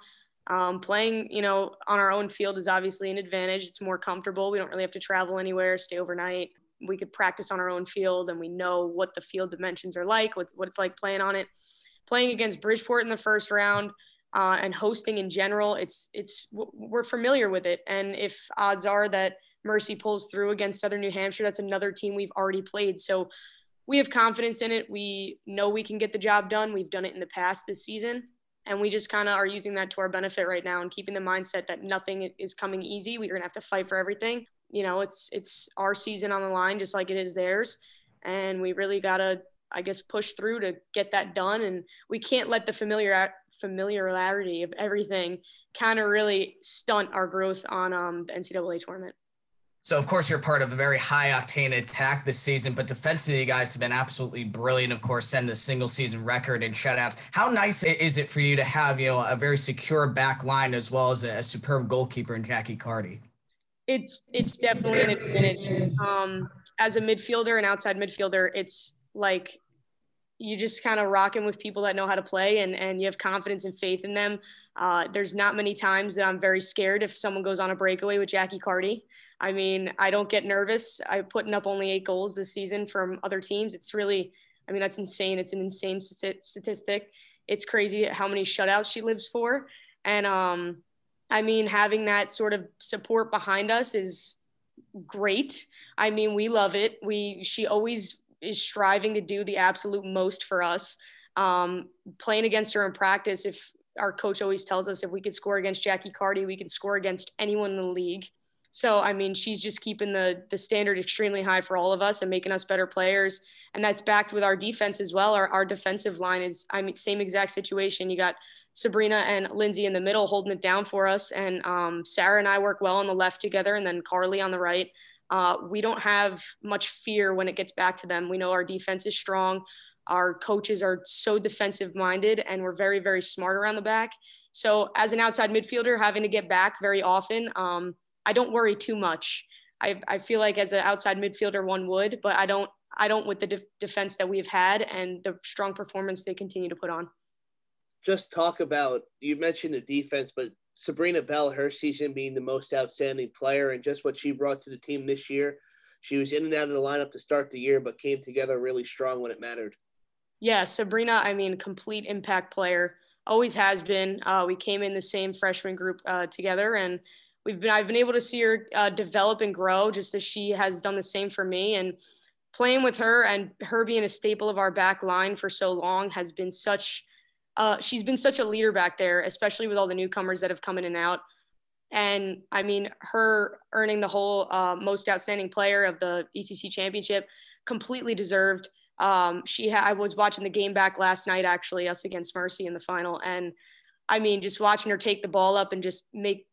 Um, playing, you know, on our own field is obviously an advantage. It's more comfortable. We don't really have to travel anywhere, stay overnight. We could practice on our own field and we know what the field dimensions are like, what, what it's like playing on it. Playing against Bridgeport in the first round uh, and hosting in general, it's it's we're familiar with it. And if odds are that Mercy pulls through against Southern New Hampshire, that's another team we've already played. So we have confidence in it. We know we can get the job done. We've done it in the past this season. And we just kind of are using that to our benefit right now and keeping the mindset that nothing is coming easy. We're gonna have to fight for everything. You know, it's it's our season on the line just like it is theirs. And we really gotta, I guess, push through to get that done. And we can't let the familiar familiarity of everything kind of really stunt our growth on um, the NCAA tournament. So, of course, you're part of a very high octane attack this season, but defensively, you guys have been absolutely brilliant. Of course, send the single season record in shutouts. How nice is it for you to have, you know, a very secure back line as well as a, a superb goalkeeper in Jackie Carty? It's it's definitely an advantage. Um, as a midfielder and outside midfielder, it's like you just kind of rocking with people that know how to play and, and you have confidence and faith in them. Uh, there's not many times that I'm very scared if someone goes on a breakaway with Jackie Carty. I mean, I don't get nervous. I'm putting up only eight goals this season from other teams. It's really, I mean, that's insane. It's an insane statistic. It's crazy how many shutouts she lives for. And um, I mean, having that sort of support behind us is great. I mean, we love it. We she always is striving to do the absolute most for us. Um, playing against her in practice, if our coach always tells us if we could score against Jackie Carty, we could score against anyone in the league. So I mean, she's just keeping the the standard extremely high for all of us and making us better players. And that's backed with our defense as well. Our our defensive line is I mean same exact situation. You got Sabrina and Lindsay in the middle holding it down for us, and um, Sarah and I work well on the left together, and then Carly on the right. Uh, we don't have much fear when it gets back to them. We know our defense is strong. Our coaches are so defensive minded, and we're very very smart around the back. So as an outside midfielder, having to get back very often. Um, I don't worry too much. I, I feel like as an outside midfielder, one would, but I don't. I don't with the de- defense that we've had and the strong performance they continue to put on. Just talk about you mentioned the defense, but Sabrina Bell, her season being the most outstanding player, and just what she brought to the team this year. She was in and out of the lineup to start the year, but came together really strong when it mattered. Yeah, Sabrina, I mean, complete impact player. Always has been. Uh, we came in the same freshman group uh, together, and we've been I've been able to see her uh, develop and grow just as she has done the same for me. And playing with her and her being a staple of our back line for so long has been such uh, she's been such a leader back there especially with all the newcomers that have come in and out. And I mean her earning the whole uh, most outstanding player of the ECC championship completely deserved. Um, she ha- I was watching the game back last night actually us against Mercy in the final. And I mean just watching her take the ball up and just make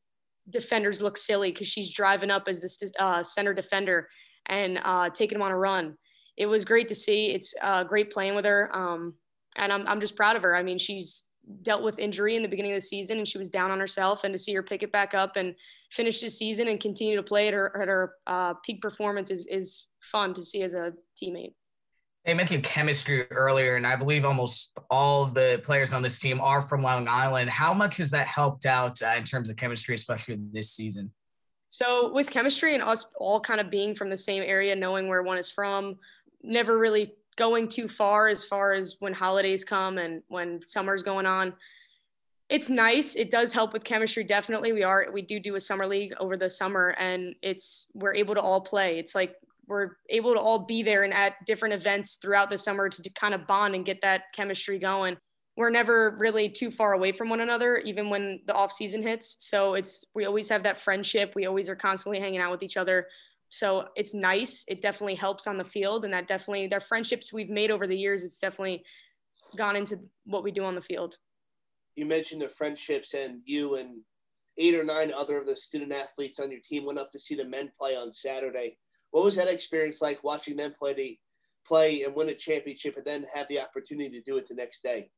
defenders look silly because she's driving up as this uh, center defender and uh, taking them on a run. It was great to see. It's uh, great playing with her. Um, and I'm, I'm just proud of her. I mean, she's dealt with injury in the beginning of the season and she was down on herself and to see her pick it back up and finish the season and continue to play at her, at her uh, peak performance is, is fun to see as a teammate. They mentioned chemistry earlier, and I believe almost all the players on this team are from Long Island. How much has that helped out uh, in terms of chemistry, especially this season? So, with chemistry and us all kind of being from the same area, knowing where one is from, never really going too far as far as when holidays come and when summer's going on. It's nice. It does help with chemistry. Definitely, we are. We do do a summer league over the summer, and it's we're able to all play. It's like we're able to all be there and at different events throughout the summer to, to kind of bond and get that chemistry going. We're never really too far away from one another even when the off season hits. So it's we always have that friendship. We always are constantly hanging out with each other. So it's nice. It definitely helps on the field. And that definitely their friendships we've made over the years it's definitely gone into what we do on the field. You mentioned the friendships and you and eight or nine other of the student athletes on your team went up to see the men play on saturday what was that experience like watching them play the play and win a championship and then have the opportunity to do it the next day?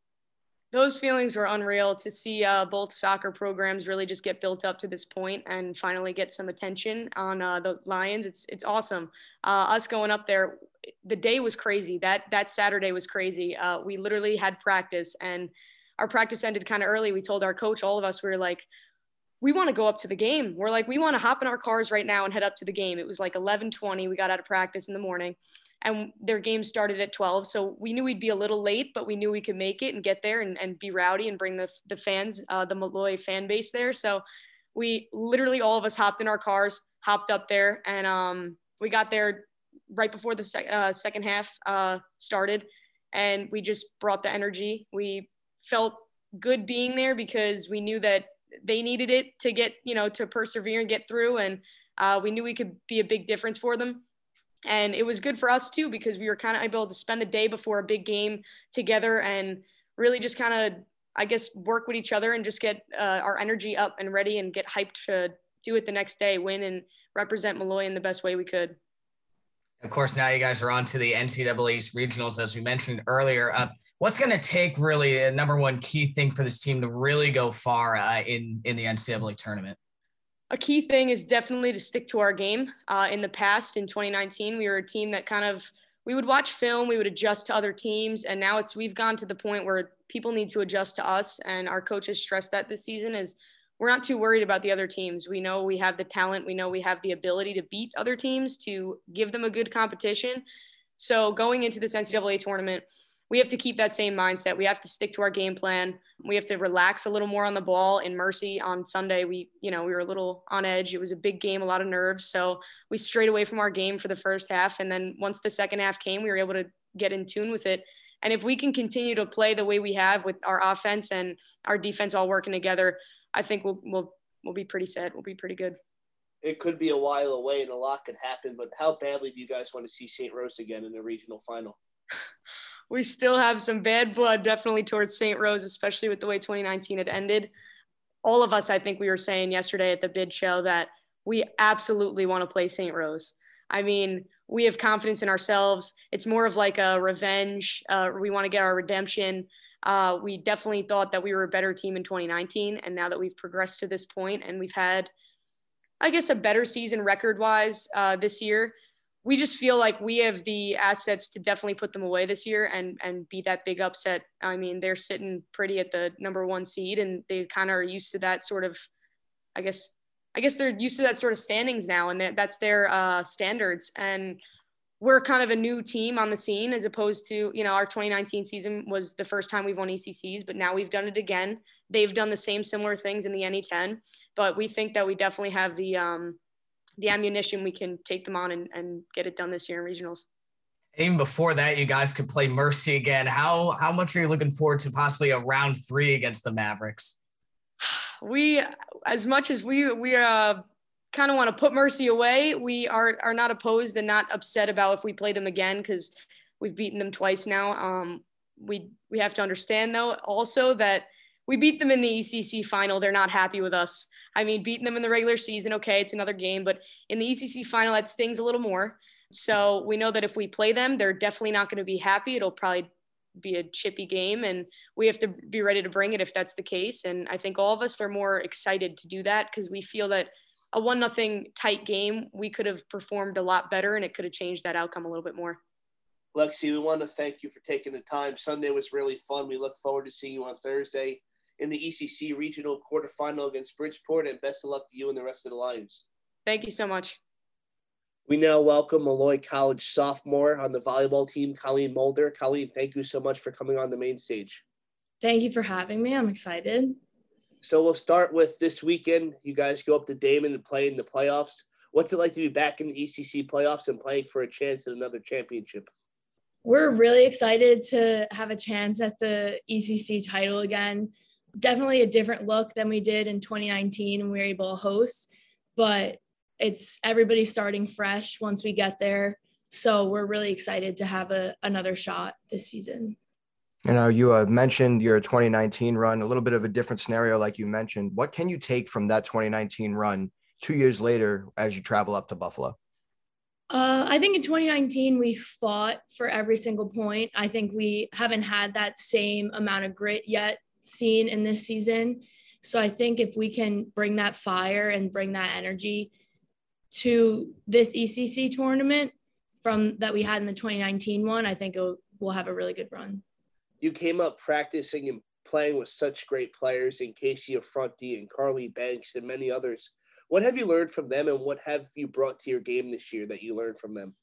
Those feelings were unreal to see uh, both soccer programs really just get built up to this point and finally get some attention on uh, the Lions. It's it's awesome. Uh, us going up there, the day was crazy. That that Saturday was crazy. Uh, we literally had practice and our practice ended kind of early. We told our coach, all of us, we were like, we want to go up to the game. We're like, we want to hop in our cars right now and head up to the game. It was like 11:20. We got out of practice in the morning, and their game started at 12. So we knew we'd be a little late, but we knew we could make it and get there and, and be rowdy and bring the the fans, uh, the Molloy fan base there. So we literally all of us hopped in our cars, hopped up there, and um, we got there right before the sec- uh, second half uh, started, and we just brought the energy. We felt good being there because we knew that they needed it to get, you know, to persevere and get through. And uh, we knew we could be a big difference for them. And it was good for us too, because we were kind of able to spend the day before a big game together and really just kind of, I guess, work with each other and just get uh, our energy up and ready and get hyped to do it the next day, win and represent Molloy in the best way we could. Of course, now you guys are on to the NCAA East regionals, as we mentioned earlier. Uh, what's going to take really a number one key thing for this team to really go far uh, in in the NCAA tournament? A key thing is definitely to stick to our game. Uh, in the past, in 2019, we were a team that kind of we would watch film, we would adjust to other teams, and now it's we've gone to the point where people need to adjust to us, and our coaches stressed that this season is we're not too worried about the other teams. We know we have the talent, we know we have the ability to beat other teams, to give them a good competition. So going into this NCAA tournament, we have to keep that same mindset. We have to stick to our game plan. We have to relax a little more on the ball. In Mercy on Sunday, we, you know, we were a little on edge. It was a big game, a lot of nerves. So we strayed away from our game for the first half. And then once the second half came, we were able to get in tune with it. And if we can continue to play the way we have with our offense and our defense all working together, I think we'll we'll we'll be pretty set. We'll be pretty good. It could be a while away and a lot could happen, but how badly do you guys want to see St. Rose again in the regional final? we still have some bad blood definitely towards St. Rose, especially with the way 2019 had ended. All of us, I think we were saying yesterday at the bid show that we absolutely want to play St. Rose. I mean, we have confidence in ourselves. It's more of like a revenge. Uh, we want to get our redemption. Uh, we definitely thought that we were a better team in 2019. And now that we've progressed to this point and we've had, I guess, a better season record wise uh, this year, we just feel like we have the assets to definitely put them away this year and and be that big upset. I mean, they're sitting pretty at the number one seed, and they kind of are used to that sort of, I guess, I guess they're used to that sort of standings now, and that's their uh, standards. And we're kind of a new team on the scene as opposed to, you know, our 2019 season was the first time we've won ECCs, but now we've done it again. They've done the same similar things in the NE10, but we think that we definitely have the, um, the ammunition we can take them on and, and get it done this year in regionals. Even before that, you guys could play Mercy again. How how much are you looking forward to possibly a round three against the Mavericks? We, as much as we we uh kind of want to put Mercy away. We are are not opposed and not upset about if we play them again because we've beaten them twice now. Um, we we have to understand though also that we beat them in the ECC final. They're not happy with us. I mean, beating them in the regular season, okay, it's another game, but in the ECC final, that stings a little more. So we know that if we play them, they're definitely not going to be happy. It'll probably be a chippy game, and we have to be ready to bring it if that's the case. And I think all of us are more excited to do that because we feel that a one nothing tight game, we could have performed a lot better and it could have changed that outcome a little bit more. Lexi, we want to thank you for taking the time. Sunday was really fun. We look forward to seeing you on Thursday in the ECC regional quarterfinal against Bridgeport, and best of luck to you and the rest of the Lions. Thank you so much. We now welcome Molloy College sophomore on the volleyball team, Colleen Moulder. Colleen, thank you so much for coming on the Mane Stage. Thank you for having me. I'm excited. So we'll start with this weekend. You guys go up to Daemen and play in the playoffs. What's it like to be back in the ECC playoffs and playing for a chance at another championship? We're really excited to have a chance at the ECC title again. Definitely a different look than we did in 2019 when we were able to host, but it's everybody starting fresh once we get there. So we're really excited to have a, another shot this season. You know, you uh, mentioned your 2019 run, a little bit of a different scenario, like you mentioned. What can you take from that 2019 run two years later as you travel up to Buffalo? Uh, I think in 2019, we fought for every single point. I think we haven't had that same amount of grit yet seen in this season. So I think if we can bring that fire and bring that energy to this ECC tournament from that we had in the 2019 one, I think we'll have a really good run you came up practicing and playing with such great players in Casey Affronti and Carly Banks and many others. What have you learned from them and what have you brought to your game this year that you learned from them?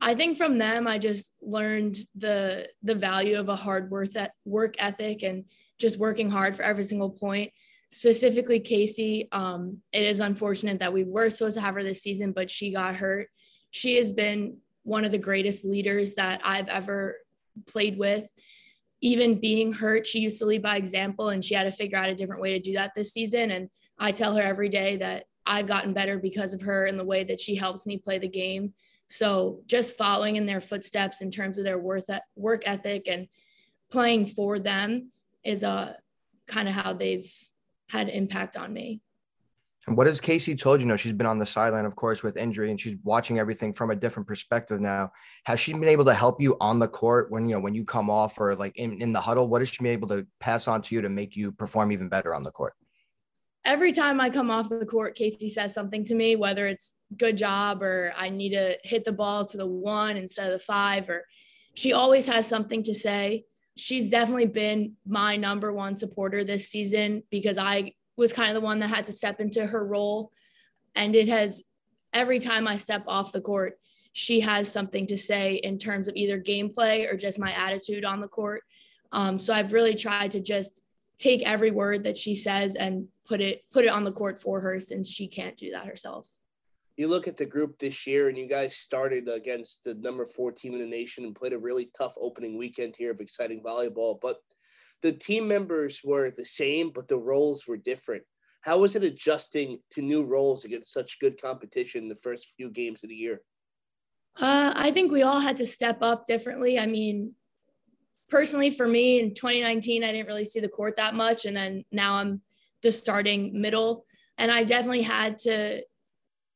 I think from them I just learned the the value of a hard work that work ethic and just working hard for every single point. Specifically Casey, um, it is unfortunate that we were supposed to have her this season, but she got hurt. She has been one of the greatest leaders that I've ever played with even being hurt, she used to lead by example and she had to figure out a different way to do that this season. And I tell her every day that I've gotten better because of her and the way that she helps me play the game. So just following in their footsteps in terms of their worth work ethic and playing for them is a uh, kind of how they've had impact on me. And what has Casey told you? you know, she's been on the sideline, of course, with injury, and she's watching everything from a different perspective now. Has she been able to help you on the court when you know when you come off or like in, in the huddle? What has she been able to pass on to you to make you perform even better on the court? Every time I come off the court, Casey says something to me, whether it's good job or I need to hit the ball to the one instead of the five, or she always has something to say. She's definitely been my number one supporter this season because I was kind of the one that had to step into her role. And it has, every time I step off the court, she has something to say in terms of either gameplay or just my attitude on the court. Um, so I've really tried to just take every word that she says and put it put it on the court for her since she can't do that herself. You look at the group this year, and you guys started against the number four team in the nation and played a really tough opening weekend here of exciting volleyball. But the team members were the same, but the roles were different. How was it adjusting to new roles against such good competition the first few games of the year? Uh, I think we all had to step up differently. I mean, personally, for me in 2019, I didn't really see the court that much. And then now I'm the starting middle. And I definitely had to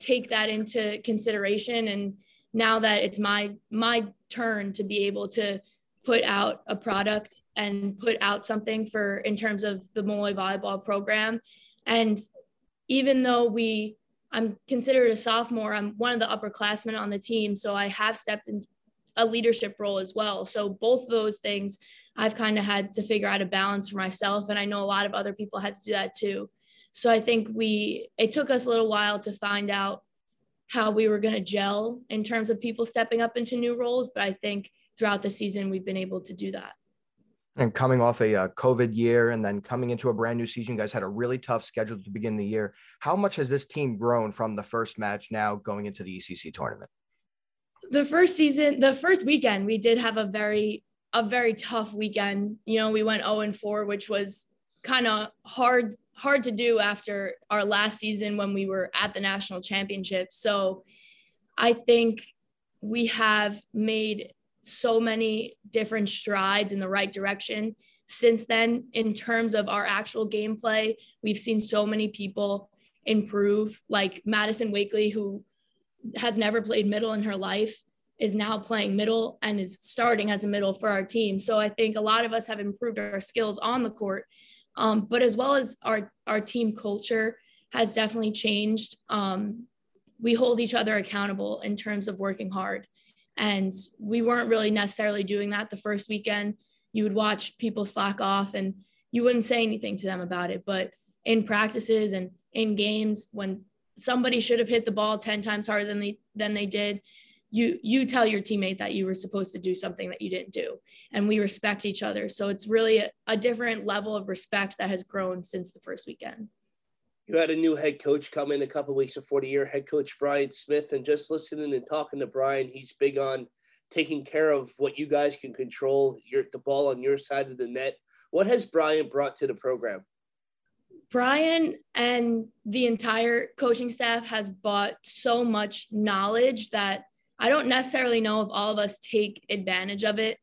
take that into consideration. And now that it's my my turn to be able to put out a product and put out something for in terms of the Molloy volleyball program. And even though we, I'm considered a sophomore, I'm one of the upperclassmen on the team. So I have stepped in a leadership role as well. So both of those things I've kind of had to figure out a balance for myself. And I know a lot of other people had to do that too. So I think we, it took us a little while to find out how we were going to gel in terms of people stepping up into new roles. But I think throughout the season, we've been able to do that. And coming off a uh, COVID year and then coming into a brand new season, you guys had a really tough schedule to begin the year. How much has this team grown from the first match now going into the ECC tournament? The first season, the first weekend, we did have a very a very tough weekend. You know, we went 0 and 4, which was kind of hard hard to do after our last season when we were at the national championship. So I think we have made so many different strides in the right direction since then in terms of our actual gameplay we've seen so many people improve like madison wakely who has never played middle in her life is now playing middle and is starting as a middle for our team so i think a lot of us have improved our skills on the court um, but as well as our our team culture has definitely changed um, we hold each other accountable in terms of working hard and we weren't really necessarily doing that the first weekend. You would watch people slack off and you wouldn't say anything to them about it. But in practices and in games, when somebody should have hit the ball 10 times harder than they than they did, you you tell your teammate that you were supposed to do something that you didn't do. And we respect each other. So it's really a, a different level of respect that has grown since the first weekend you had a new head coach come in a couple weeks before the year, head coach Brian Smith, and just listening and talking to Brian, he's big on taking care of what you guys can control, your the ball on your side of the net. What has Brian brought to the program? Brian and the entire coaching staff has brought so much knowledge that I don't necessarily know if all of us take advantage of it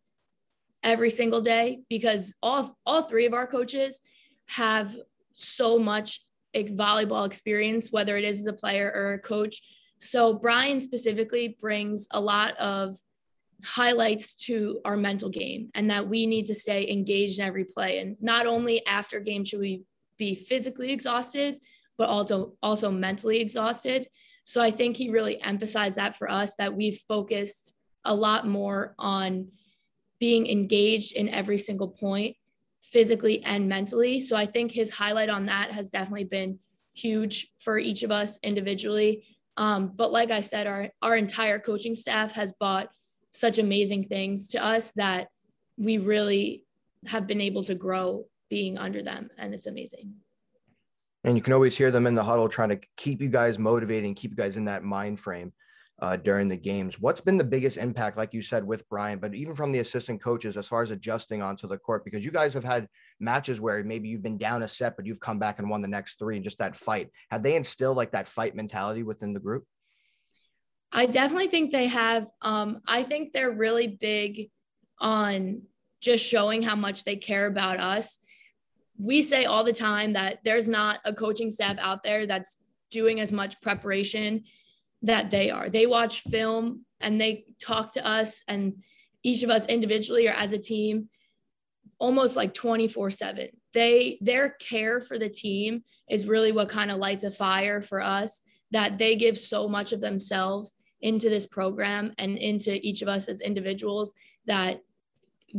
every single day because all all three of our coaches have so much volleyball experience, whether it is as a player or a coach. So Brian specifically brings a lot of highlights to our mental game and that we need to stay engaged in every play. And not only after game should we be physically exhausted, but also also mentally exhausted. So I think he really emphasized that for us that we've focused a lot more on being engaged in every single point physically and mentally. So I think his highlight on that has definitely been huge for each of us individually. Um, but like I said, our, our entire coaching staff has bought such amazing things to us that we really have been able to grow being under them. And it's amazing. And you can always hear them in the huddle trying to keep you guys motivated and keep you guys in that mind frame uh, during the games. What's been the biggest impact, like you said, with Brian, but even from the assistant coaches as far as adjusting onto the court? Because you guys have had matches where maybe you've been down a set, but you've come back and won the next three, and just that fight. Have they instilled like that fight mentality within the group? I definitely think they have. Um, I think they're really big on just showing how much they care about us. We say all the time that there's not a coaching staff out there that's doing as much preparation that they are. They watch film and they talk to us and each of us individually or as a team almost like 24 7 they their care for the team is really what kind of lights a fire for us that they give so much of themselves into this program and into each of us as individuals that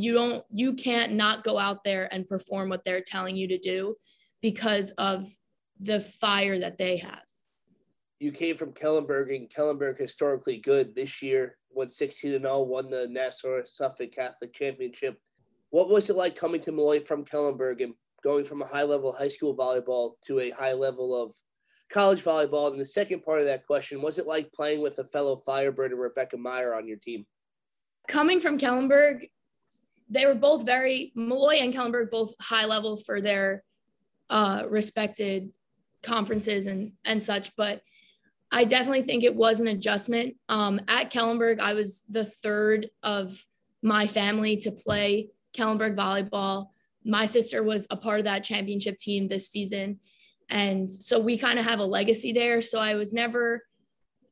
you don't you can't not go out there and perform what they're telling you to do because of the fire that they have you came from kellenberg and kellenberg historically good this year went 16 and 0 won the nassau suffolk catholic championship what was it like coming to Molloy from Kellenberg and going from a high level high school volleyball to a high level of college volleyball? And the second part of that question, was it like playing with a fellow Firebird and Rebecca Meyer on your team? Coming from Kellenberg, they were both very, Molloy and Kellenberg both high level for their uh, respected conferences and, and such. But I definitely think it was an adjustment. Um, at Kellenberg, I was the third of my family to play Kellenberg volleyball. My sister was a part of that championship team this season. And so we kind of have a legacy there. So I was never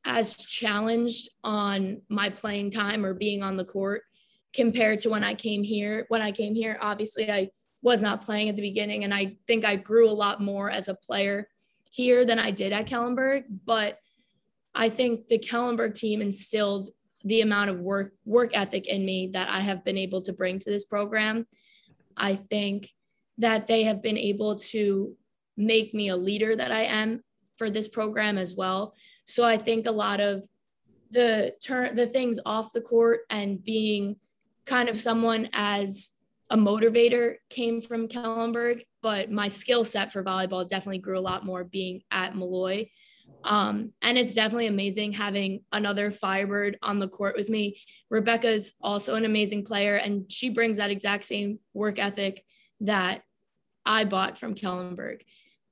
as challenged on my playing time or being on the court compared to when I came here. When I came here, obviously I was not playing at the beginning. And I think I grew a lot more as a player here than I did at Kellenberg. But I think the Kellenberg team instilled the amount of work work ethic in me that I have been able to bring to this program. I think that they have been able to make me a leader that I am for this program as well. So I think a lot of the turn the things off the court and being kind of someone as a motivator came from Kellenberg, but my skill set for volleyball definitely grew a lot more being at Molloy. Um, and it's definitely amazing having another Firebird on the court with me. Rebecca's also an amazing player, and she brings that exact same work ethic that I bought from Kellenberg.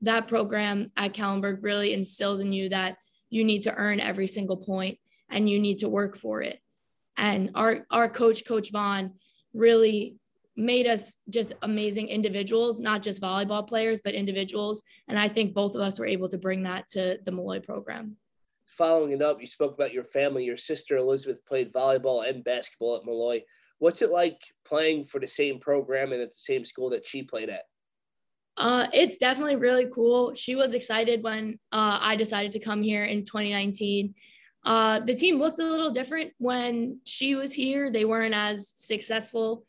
That program at Kellenberg really instills in you that you need to earn every single point and you need to work for it. And our, our coach, Coach Vaughn, really made us just amazing individuals, not just volleyball players, but individuals. And I think both of us were able to bring that to the Molloy program. Following it up, you spoke about your family. Your sister Elizabeth played volleyball and basketball at Molloy. What's it like playing for the same program and at the same school that she played at? Uh, it's definitely really cool. She was excited when uh, I decided to come here in 2019. Uh, the team looked a little different when she was here. They weren't as successful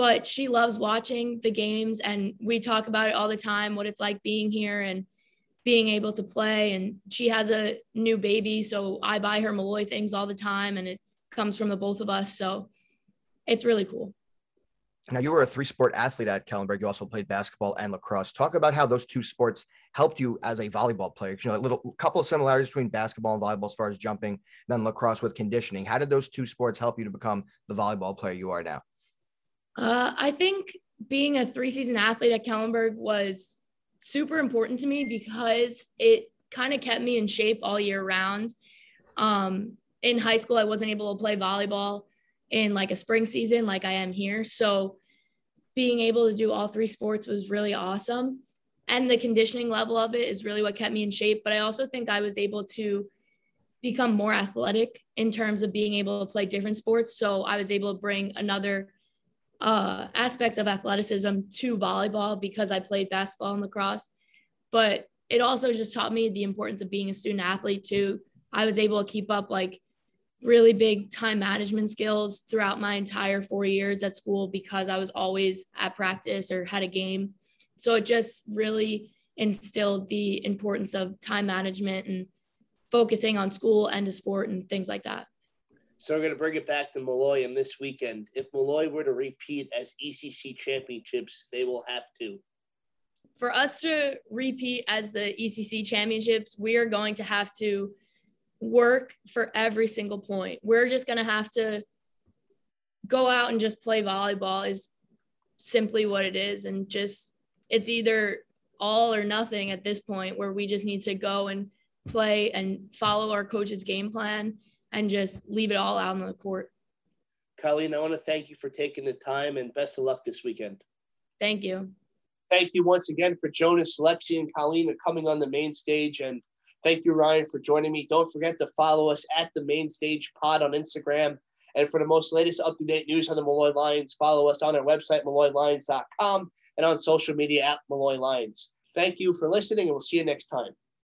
but she loves watching the games and we talk about it all the time what it's like being here and being able to play and she has a new baby so i buy her Molloy things all the time and it comes from the both of us so it's really cool now you were a three sport athlete at kellenberg. You also played basketball and lacrosse. Talk about how those two sports helped you as a volleyball player you know a little couple of similarities between basketball and volleyball as far as jumping then lacrosse with conditioning. How did those two sports help you to become the volleyball player you are now? Uh, I think being a three season athlete at Kellenberg was super important to me because it kind of kept me in shape all year round. Um, in high school, I wasn't able to play volleyball in like a spring season like I am here. So being able to do all three sports was really awesome. And the conditioning level of it is really what kept me in shape. But I also think I was able to become more athletic in terms of being able to play different sports. So I was able to bring another uh, aspects of athleticism to volleyball because I played basketball and lacrosse. But it also just taught me the importance of being a student athlete too. I was able to keep up like really big time management skills throughout my entire four years at school because I was always at practice or had a game. So it just really instilled the importance of time management and focusing on school and to sport and things like that. So we're going to bring it back to Molloy and this weekend. If Molloy were to repeat as ECC championships, they will have to. For us to repeat as the ECC championships, we are going to have to work for every single point. We're just going to have to go out and just play volleyball is simply what it is and just it's either all or nothing at this point where we just need to go and play and follow our coach's game plan and just leave it all out on the court. Colleen, I want to thank you for taking the time and best of luck this weekend. Thank you. Thank you once again for Jonas, Lexi, and Colleen coming on the Mane Stage and Thank you, Ryan, for joining me. Don't forget to follow us at the Mane Stage Pod on Instagram. And for the most latest up to date news on the Molloy Lions, follow us on our website, molloylions.com, and on social media at Molloy Lions. Thank you for listening, and we'll see you next time.